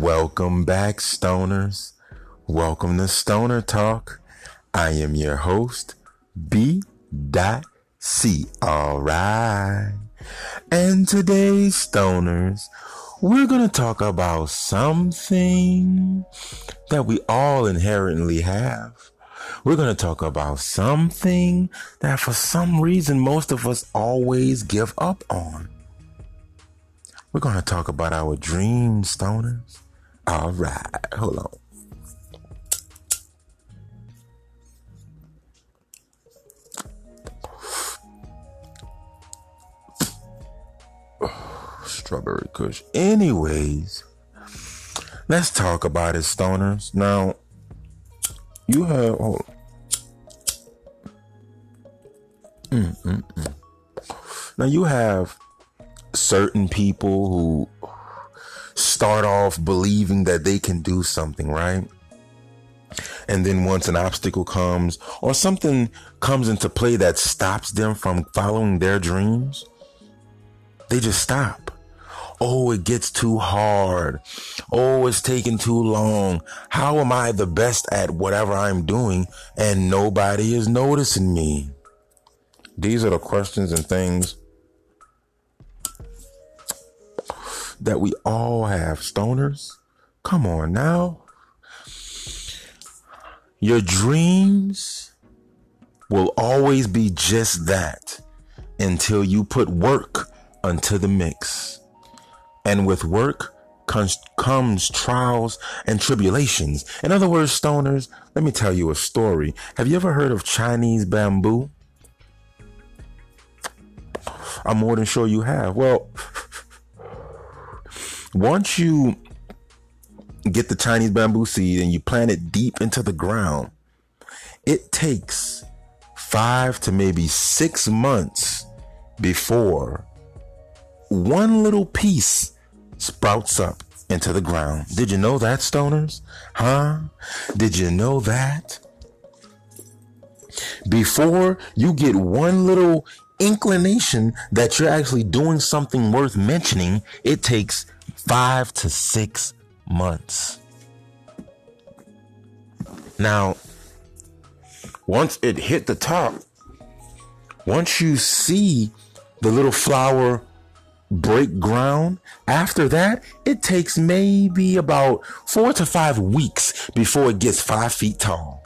Welcome back, stoners. Welcome to Stoner Talk. I am your host, B. Dot C. All right. And today, stoners, we're going to talk about something that we all inherently have. We're going to talk about something that for some reason most of us always give up on. We're going to talk about our dreams, stoners. All right, hold on. Strawberry Kush. Anyways, let's talk about it, stoners. Now, you have. Hold mm, mm, mm. Now, you have certain people who start off believing that they can do something, right? And then once an obstacle comes or something comes into play that stops them from following their dreams, they just stop. Oh, it gets too hard. Oh, it's taking too long. How am I the best at whatever I'm doing and nobody is noticing me? These are the questions and things that we all have. Stoners, come on now. Your dreams will always be just that until you put work unto the mix. And with work comes, comes trials and tribulations. In other words, stoners, let me tell you a story. Have you ever heard of Chinese bamboo? I'm more than sure you have. Well, once you get the Chinese bamboo seed and you plant it deep into the ground, it takes five to maybe six months before one little piece sprouts up into the ground. Did you know that, stoners? Huh? Did you know that? Before you get one little inclination that you're actually doing something worth mentioning, it takes five to six months. Now, once it hit the top, once you see the little flower break ground, after that, it takes maybe about four to five weeks before it gets five feet tall.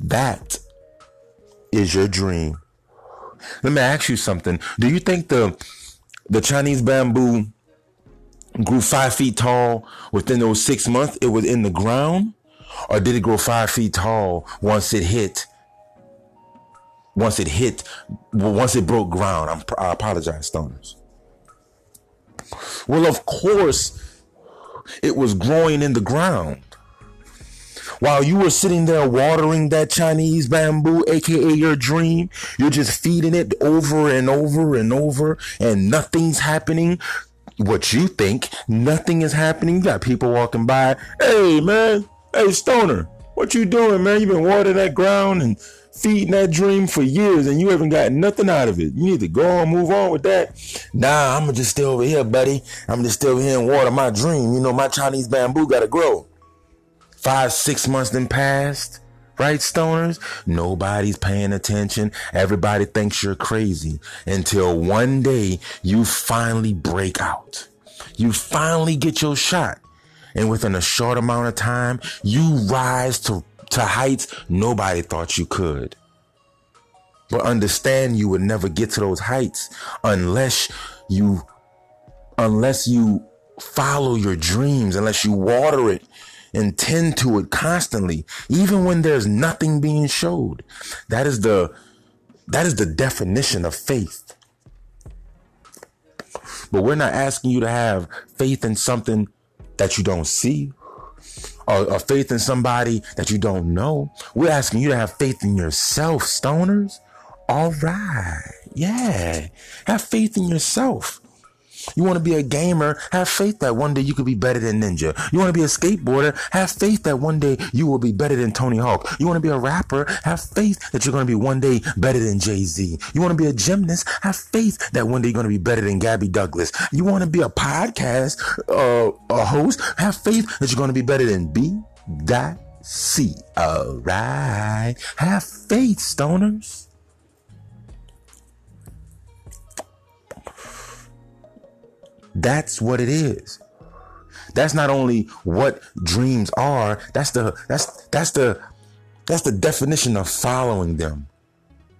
That is your dream. Let me ask you something. Do you think the the Chinese bamboo grew five feet tall within those six months it was in the ground? Or did it grow five feet tall once it hit once it hit once it broke ground? I'm, I apologize, stoners. Well, of course, it was growing in the ground. While you were sitting there watering that Chinese bamboo, aka your dream, you're just feeding it over and over and over, and nothing's happening. What you think, nothing is happening. You got people walking by. Hey, man. Hey, Stoner. What you doing, man? You've been watering that ground and feeding that dream for years and you haven't got nothing out of it. You need to go on, move on with that. Nah, I'm to just stay over here, buddy. I'm just still here and water my dream. You know, my Chinese bamboo gotta grow. Five, six months then passed, right, stoners? Nobody's paying attention. Everybody thinks you're crazy until one day you finally break out. You finally get your shot. And within a short amount of time, you rise to, to heights nobody thought you could. But understand you would never get to those heights unless you, unless you follow your dreams, unless you water it and tend to it constantly, even when there's nothing being showed. That is the, that is the definition of faith. But we're not asking you to have faith in something that you don't see or, or faith in somebody that you don't know. We're asking you to have faith in yourself, stoners. All right. Yeah. Have faith in yourself. You want to be a gamer? Have faith that one day you could be better than Ninja. You want to be a skateboarder? Have faith that one day you will be better than Tony Hawk. You want to be a rapper? Have faith that you're going to be one day better than Jay Z. You want to be a gymnast? Have faith that one day you're going to be better than Gabby Douglas. You want to be a podcast uh, a host? Have faith that you're going to be better than B. Dot C. All right. Have faith, stoners. That's what it is. That's not only what dreams are, that's the that's that's the that's the definition of following them.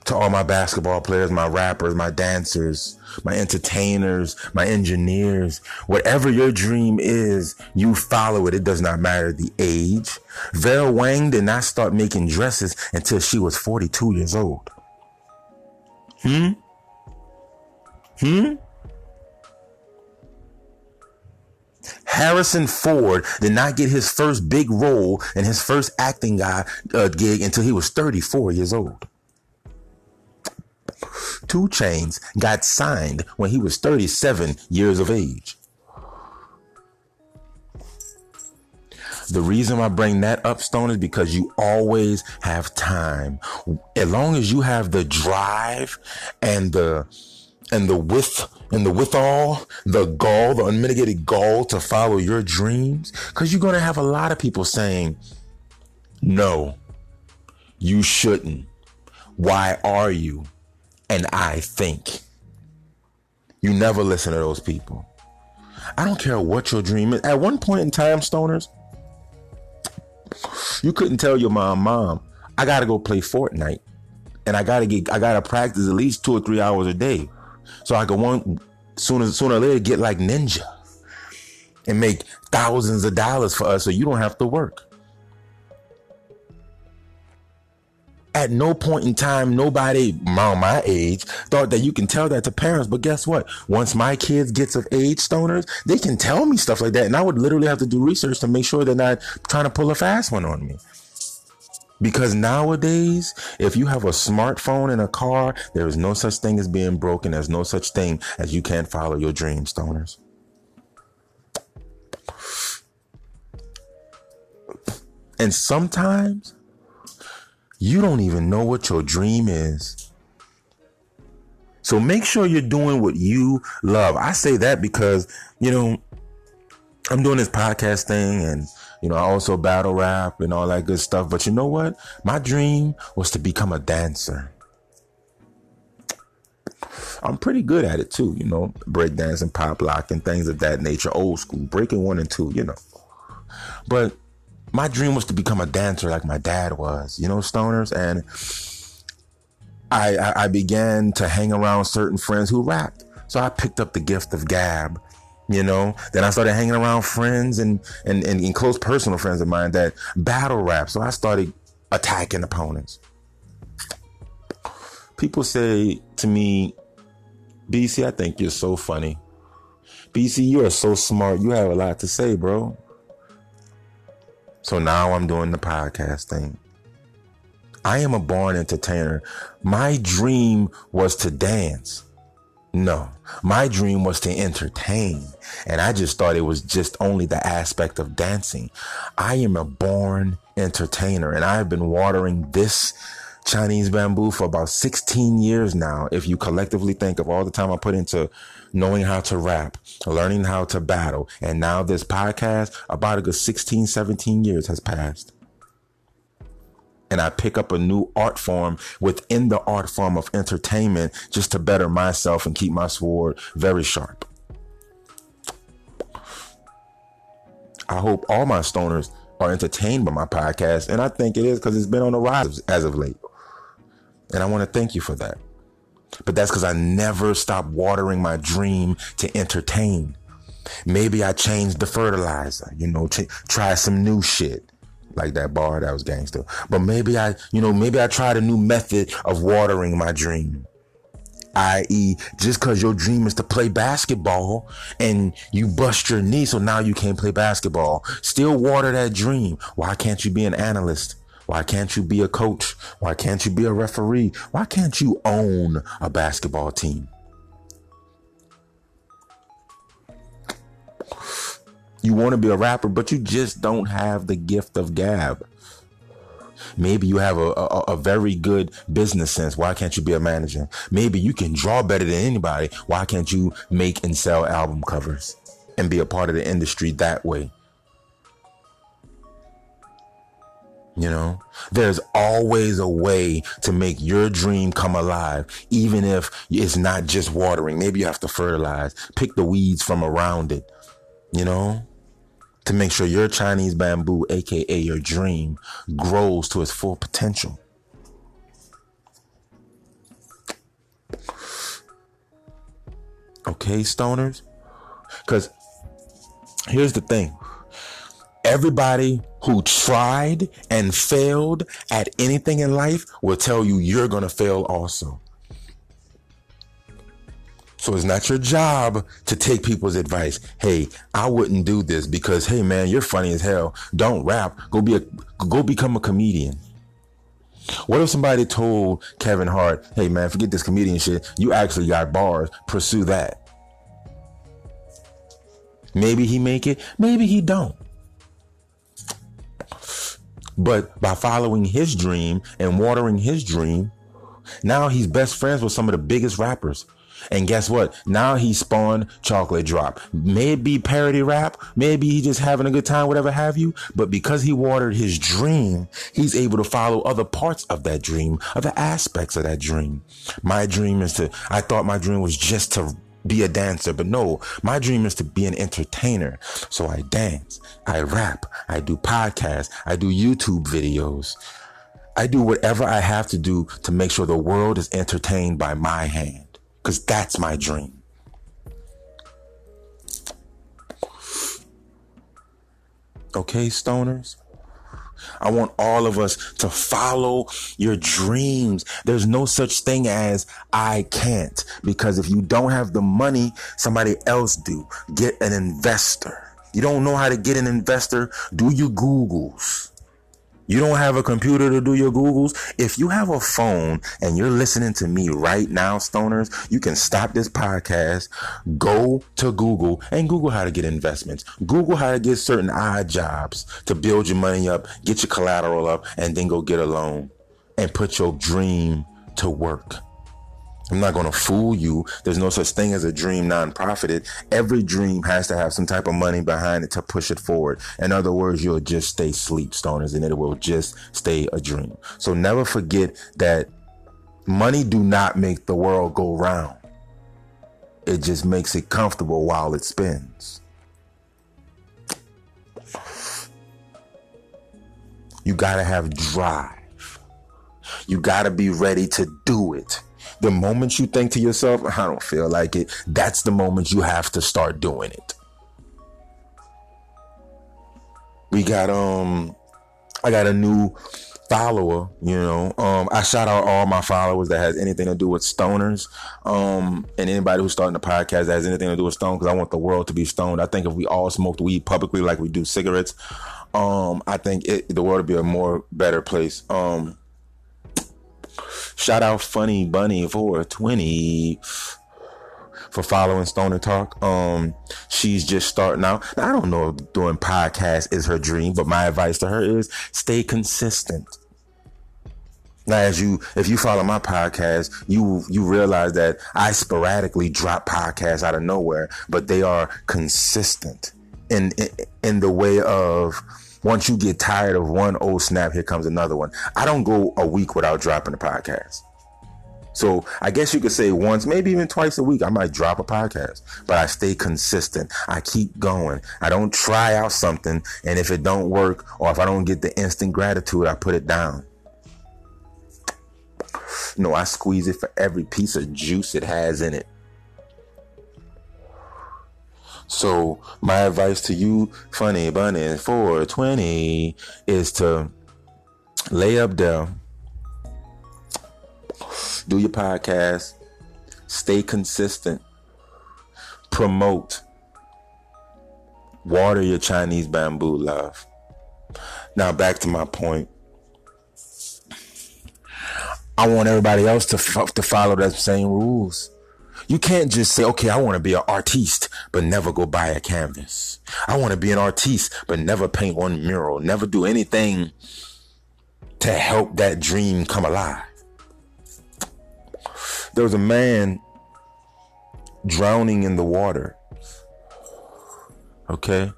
To all my basketball players, my rappers, my dancers, my entertainers, my engineers, whatever your dream is, you follow it. It does not matter the age. Vera Wang did not start making dresses until she was 42 years old. Hmm? Hmm? Harrison Ford did not get his first big role and his first acting guy uh, gig until he was 34 years old. 2 Chainz got signed when he was 37 years of age. The reason I bring that up, Stone, is because you always have time. As long as you have the drive and the and the with and the withal, the gall, the unmitigated gall to follow your dreams, because you're gonna have a lot of people saying, "No, you shouldn't. Why are you?" And I think you never listen to those people. I don't care what your dream is. At one point in time, stoners, you couldn't tell your mom, "Mom, I gotta go play Fortnite." And I gotta get, I gotta practice at least two or three hours a day so I could one sooner sooner or later get like Ninja and make thousands of dollars for us so you don't have to work. At no point in time, nobody around my age thought that you can tell that to parents. But guess what? Once my kids gets of age stoners, they can tell me stuff like that. And I would literally have to do research to make sure they're not trying to pull a fast one on me. Because nowadays, if you have a smartphone in a car, there is no such thing as being broken. There's no such thing as you can't follow your dreams, stoners. And sometimes you don't even know what your dream is. So make sure you're doing what you love. I say that because, you know, I'm doing this podcast thing and you know, I also battle rap and all that good stuff. But you know what? My dream was to become a dancer. I'm pretty good at it too, you know, breakdancing, pop lock, and things of that nature, old school, breaking one and two, you know. But my dream was to become a dancer like my dad was, you know, stoners. And I, I, I began to hang around certain friends who rapped. So I picked up the gift of gab you know then i started hanging around friends and, and and, and close personal friends of mine that battle rap. So i started attacking opponents. People say to me bc i think you're so funny. Bc you are so smart. You have a lot to say bro. So now i'm doing the podcast thing. I am a born entertainer. My dream was to dance no, my dream was to entertain. And I just thought it was just only the aspect of dancing. I am a born entertainer and I have been watering this Chinese bamboo for about 16 years now. If you collectively think of all the time I put into knowing how to rap, learning how to battle, and now this podcast, about a good 16, 17 years has passed and I pick up a new art form within the art form of entertainment just to better myself and keep my sword very sharp. I hope all my stoners are entertained by my podcast, and I think it is because it's been on the rise as of late. And I want to thank you for that. But that's because I never stop watering my dream to entertain. Maybe I changed the fertilizer, you know, try some new shit like that bar that was gangster. But maybe I, you know, maybe I tried a new method of watering my dream. I.e., just because your dream is to play basketball and you bust your knee, so now you can't play basketball. Still water that dream. Why can't you be an analyst? Why can't you be a coach? Why can't you be a referee? Why can't you own a basketball team? You want to be a rapper, but you just don't have the gift of gab. Maybe you have a, a, a, very good business sense. Why can't you be a manager? Maybe you can draw better than anybody. Why can't you make and sell album covers and be a part of the industry that way? You know, there's always a way to make your dream come alive, even if it's not just watering. Maybe you have to fertilize, pick the weeds from around it, you know, to make sure your Chinese bamboo, aka your dream, grows to its full potential. Okay, stoners? Because here's the thing Everybody who tried and failed at anything in life will tell you you're going to fail also. So it's not your job to take people's advice. Hey, I wouldn't do this because hey man, you're funny as hell. Don't rap. Go be a go become a comedian. What if somebody told Kevin Hart, "Hey man, forget this comedian shit. You actually got bars. Pursue that." Maybe he make it, maybe he don't. But by following his dream and watering his dream, now he's best friends with some of the biggest rappers. And guess what? Now he spawned Chocolate Drop. Maybe parody rap, maybe he just having a good time, whatever have you. But because he watered his dream, he's able to follow other parts of that dream, other aspects of that dream. My dream is to, I thought my dream was just to be a dancer. But no, my dream is to be an entertainer. So I dance, I rap, I do podcasts, I do YouTube videos. I do whatever I have to do to make sure the world is entertained by my hand. Cause that's my dream. Okay, stoners? I want all of us to follow your dreams. There's no such thing as I can't because if you don't have the money, somebody else do. Get an investor. You don't know how to get an investor? Do your Googles. You don't have a computer to do your Googles. If you have a phone and you're listening to me right now, stoners, you can stop this podcast, go to Google and Google how to get investments. Google how to get certain odd jobs to build your money up, get your collateral up, and then go get a loan and put your dream to work. I'm not going to fool you. There's no such thing as a dream non-profited. Every dream has to have some type of money behind it to push it forward. In other words, you'll just stay sleep stoners and it will just stay a dream. So never forget that money do not make the world go round. It just makes it comfortable while it spins. You got to have drive. You got to be ready to do it the moment you think to yourself, I don't feel like it, that's the moment you have to start doing it. We got um I got a new follower, you know. Um I shout out all my followers that has anything to do with stoners. Um and anybody who's starting a podcast that has anything to do with stone because I want the world to be stoned. I think if we all smoked weed publicly like we do cigarettes, um I think it, the world would be a more better place. Um Shout out Funny Bunny 420 for following Stoner Talk. Um, she's just starting out. Now, I don't know if doing podcasts is her dream, but my advice to her is stay consistent. Now, as you, if you follow my podcast, you, you realize that I sporadically drop podcasts out of nowhere, but they are consistent in, in, in the way of, once you get tired of one old snap, here comes another one. I don't go a week without dropping a podcast. So I guess you could say once, maybe even twice a week, I might drop a podcast, but I stay consistent. I keep going. I don't try out something. And if it don't work or if I don't get the instant gratitude, I put it down. No, I squeeze it for every piece of juice it has in it. So my advice to you, Funny Bunny 420, is to lay up there, do your podcast, stay consistent, promote, water your Chinese bamboo love. Now back to my point. I want everybody else to, to follow that same rules. You can't just say, okay, I want to be an artiste but never go buy a canvas. I want to be an artiste, but never paint one mural, never do anything to help that dream come alive. There was a man drowning in the water. Okay?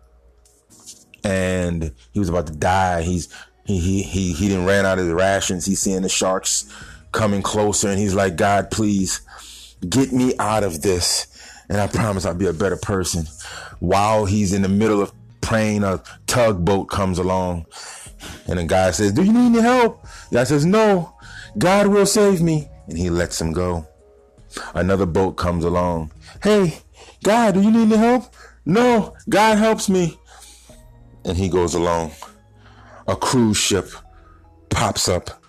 And he was about to die. He's he he he he didn't ran out of the rations. He's seeing the sharks coming closer and he's like, God, please get me out of this. And I promise I'll be a better person. While he's in the middle of praying, a tugboat comes along. And the guy says, Do you need any help? The guy says, No, God will save me. And he lets him go. Another boat comes along. Hey, God, do you need any help? No, God helps me. And he goes along. A cruise ship pops up.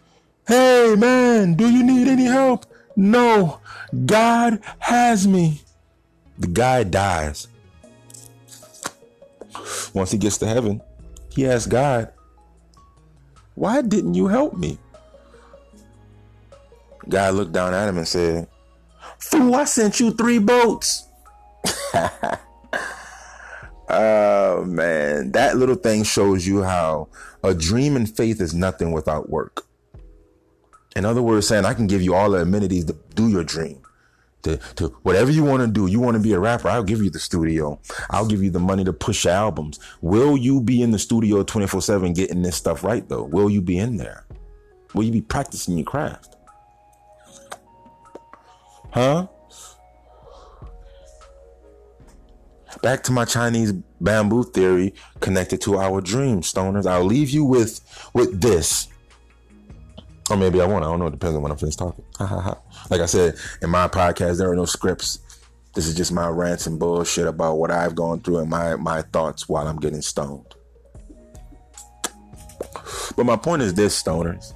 Hey, man, do you need any help? No, God has me. The guy dies. Once he gets to heaven, he asks God, Why didn't you help me? God looked down at him and said, Fool, I sent you three boats. oh man, that little thing shows you how a dream and faith is nothing without work. In other words, saying I can give you all the amenities to do your dream. To, to whatever you want to do. You want to be a rapper? I'll give you the studio. I'll give you the money to push albums. Will you be in the studio 24 7 getting this stuff right though? Will you be in there? Will you be practicing your craft? Huh? Back to my Chinese bamboo theory connected to our dream, stoners. I'll leave you with with this. Or maybe I won't. I don't know. It depends on when I'm finished talking. like I said, in my podcast, there are no scripts. This is just my rants and bullshit about what I've gone through and my, my thoughts while I'm getting stoned. But my point is this, stoners.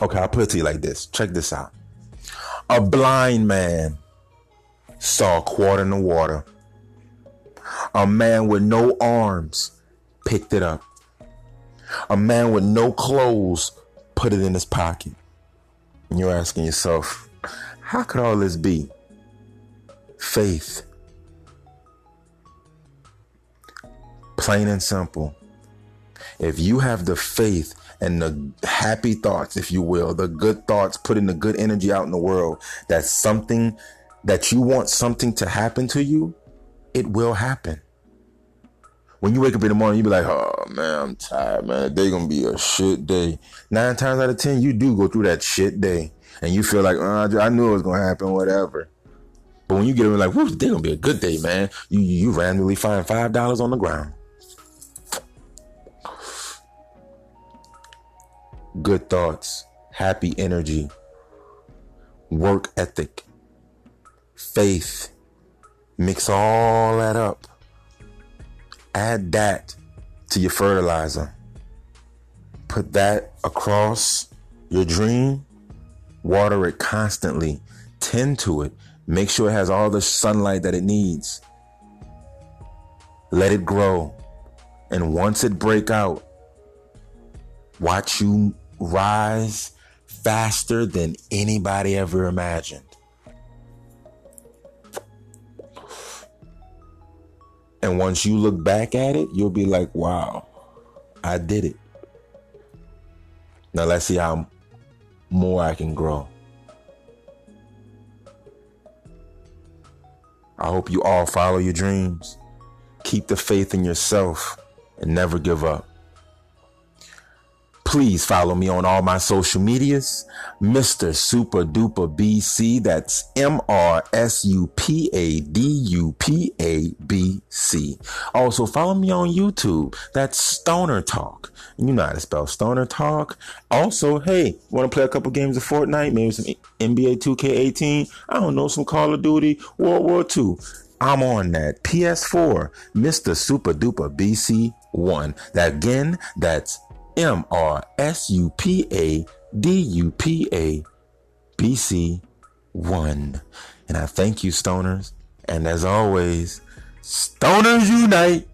Okay, I'll put it to you like this. Check this out. A blind man saw a quarter in the water. A man with no arms picked it up. A man with no clothes put it in his pocket. And you're asking yourself, how could all this be? Faith. Plain and simple. If you have the faith and the happy thoughts, if you will, the good thoughts, putting the good energy out in the world, that something that you want something to happen to you, it will happen when you wake up in the morning, you be like, oh man, I'm tired, man. Day gonna be a shit day. Nine times out of ten, you do go through that shit day, and you feel like, oh, I knew it was gonna happen, whatever. But when you get in, like, whoo, day gonna be a good day, man. You you randomly find five dollars on the ground. Good thoughts, happy energy, work ethic, faith. Mix all that up add that to your fertilizer. Put that across your dream, water it constantly, tend to it, make sure it has all the sunlight that it needs. Let it grow. And once it break out, watch you rise faster than anybody ever imagined. And once you look back at it, you'll be like, wow, I did it. Now let's see how more I can grow. I hope you all follow your dreams. Keep the faith in yourself and never give up. Please follow me on all my social medias, Mr. Super Duper BC. That's M R S U P A D U P A B C. Also, follow me on YouTube. That's Stoner Talk. You know how to spell Stoner Talk. Also, hey, want to play a couple games of Fortnite? Maybe some NBA 2K18? I don't know, some Call of Duty, World War II. I'm on that. PS4, Mr. Super Duper BC1. That again, that's M R S U P A D U P A B C 1. And I thank you, Stoners. And as always, Stoners Unite!